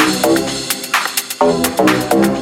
Thank you.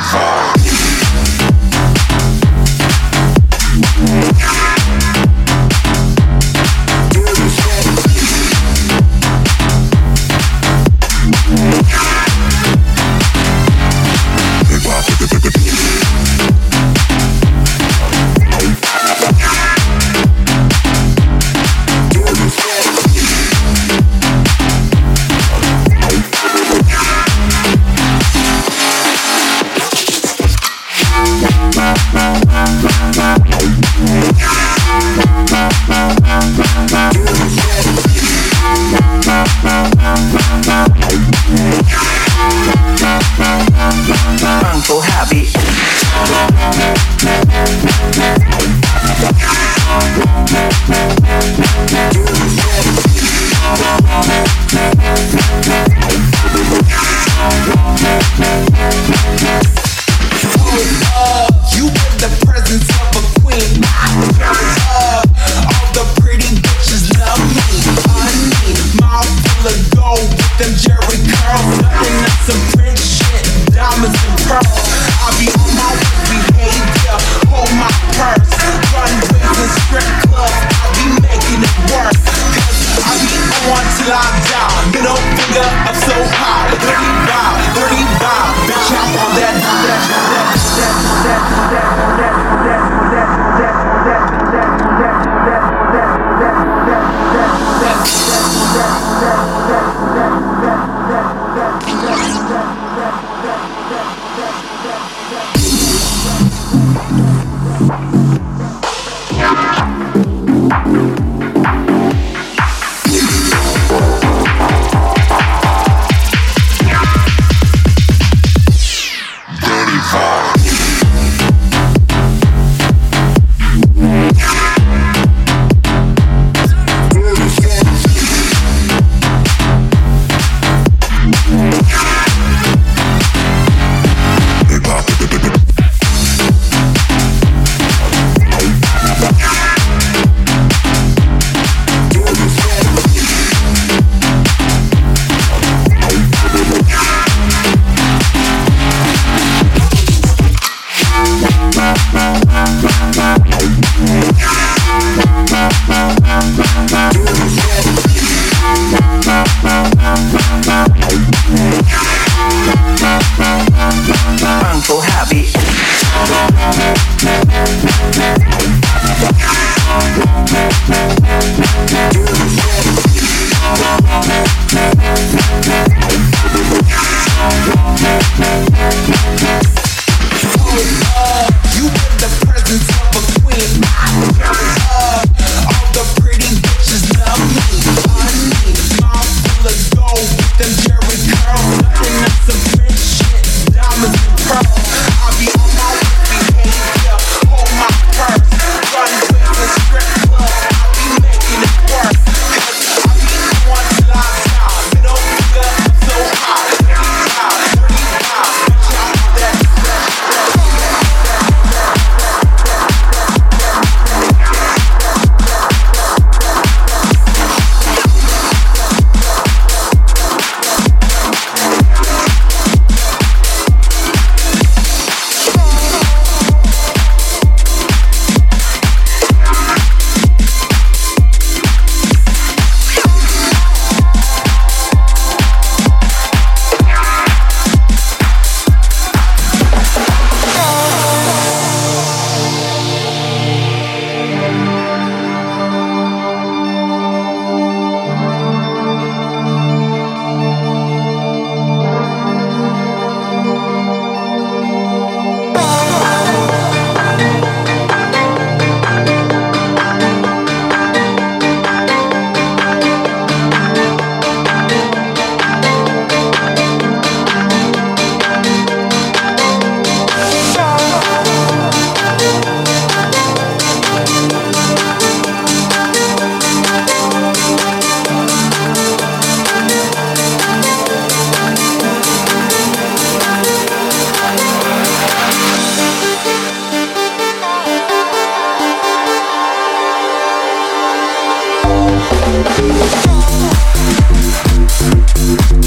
Dirty nothing that's some rich shit, diamonds and pearls. I'll be on my behavior, hold my purse, runways and strip clubs. I be making it I be I die. Middle finger up so high. Thank you.